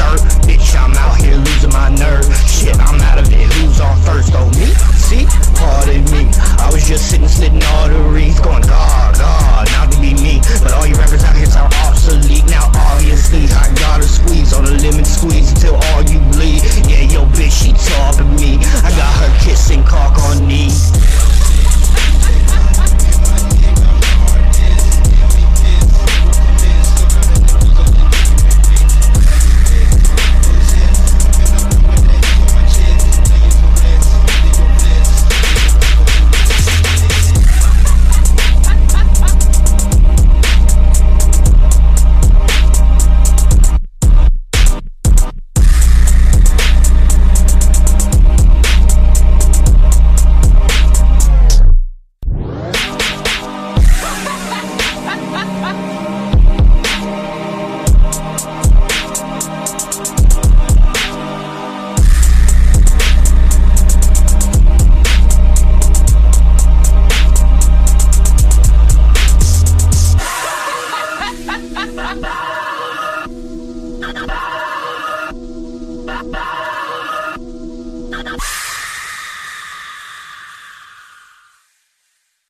sir. Bitch, I'm out here losing my nerve. Shit, I'm out of it. Who's on first? Oh, me? See? Pardon me. I was just sitting, slitting arteries, going, God, God, not to be me. But all you rappers